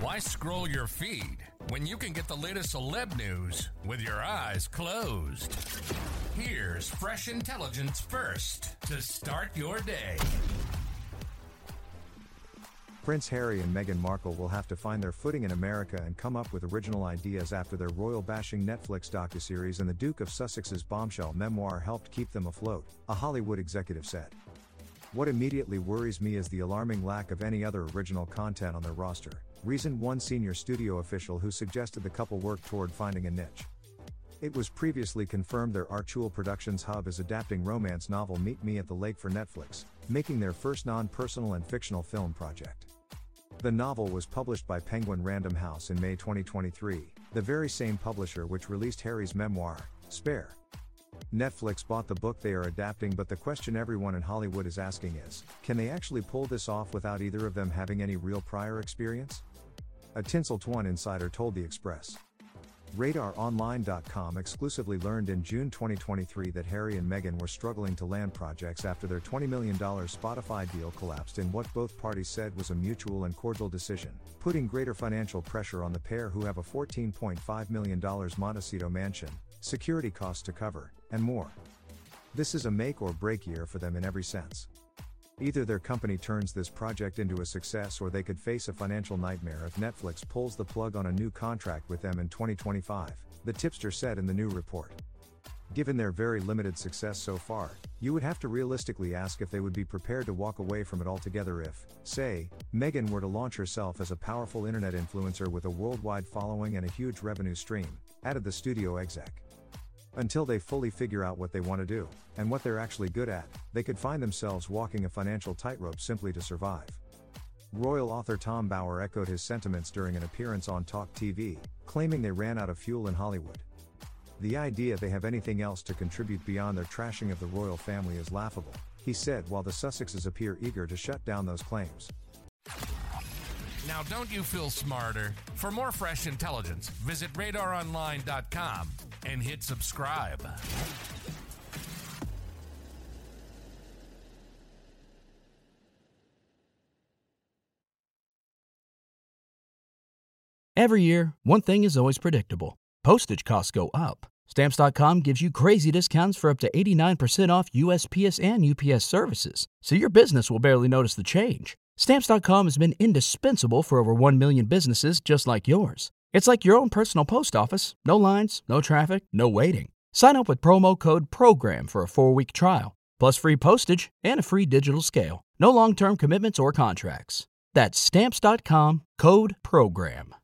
Why scroll your feed when you can get the latest celeb news with your eyes closed? Here's fresh intelligence first to start your day. Prince Harry and Meghan Markle will have to find their footing in America and come up with original ideas after their royal bashing Netflix docuseries and the Duke of Sussex's bombshell memoir helped keep them afloat, a Hollywood executive said. What immediately worries me is the alarming lack of any other original content on their roster, reasoned one senior studio official who suggested the couple work toward finding a niche. It was previously confirmed their Archewell Productions hub is adapting romance novel Meet Me at the Lake for Netflix, making their first non personal and fictional film project. The novel was published by Penguin Random House in May 2023, the very same publisher which released Harry's memoir, Spare. Netflix bought the book they are adapting, but the question everyone in Hollywood is asking is can they actually pull this off without either of them having any real prior experience? A Tinseltown One insider told The Express. RadarOnline.com exclusively learned in June 2023 that Harry and Meghan were struggling to land projects after their $20 million Spotify deal collapsed in what both parties said was a mutual and cordial decision, putting greater financial pressure on the pair who have a $14.5 million Montecito mansion, security costs to cover, and more. This is a make or break year for them in every sense. Either their company turns this project into a success or they could face a financial nightmare if Netflix pulls the plug on a new contract with them in 2025, the tipster said in the new report. Given their very limited success so far, you would have to realistically ask if they would be prepared to walk away from it altogether if, say, Meghan were to launch herself as a powerful internet influencer with a worldwide following and a huge revenue stream, added the studio exec. Until they fully figure out what they want to do, and what they're actually good at, they could find themselves walking a financial tightrope simply to survive. Royal author Tom Bower echoed his sentiments during an appearance on Talk TV, claiming they ran out of fuel in Hollywood. The idea they have anything else to contribute beyond their trashing of the royal family is laughable, he said while the Sussexes appear eager to shut down those claims. Now, don't you feel smarter? For more fresh intelligence, visit radaronline.com and hit subscribe. Every year, one thing is always predictable postage costs go up. Stamps.com gives you crazy discounts for up to 89% off USPS and UPS services, so your business will barely notice the change. Stamps.com has been indispensable for over 1 million businesses just like yours. It's like your own personal post office no lines, no traffic, no waiting. Sign up with promo code PROGRAM for a four week trial, plus free postage and a free digital scale. No long term commitments or contracts. That's Stamps.com code PROGRAM.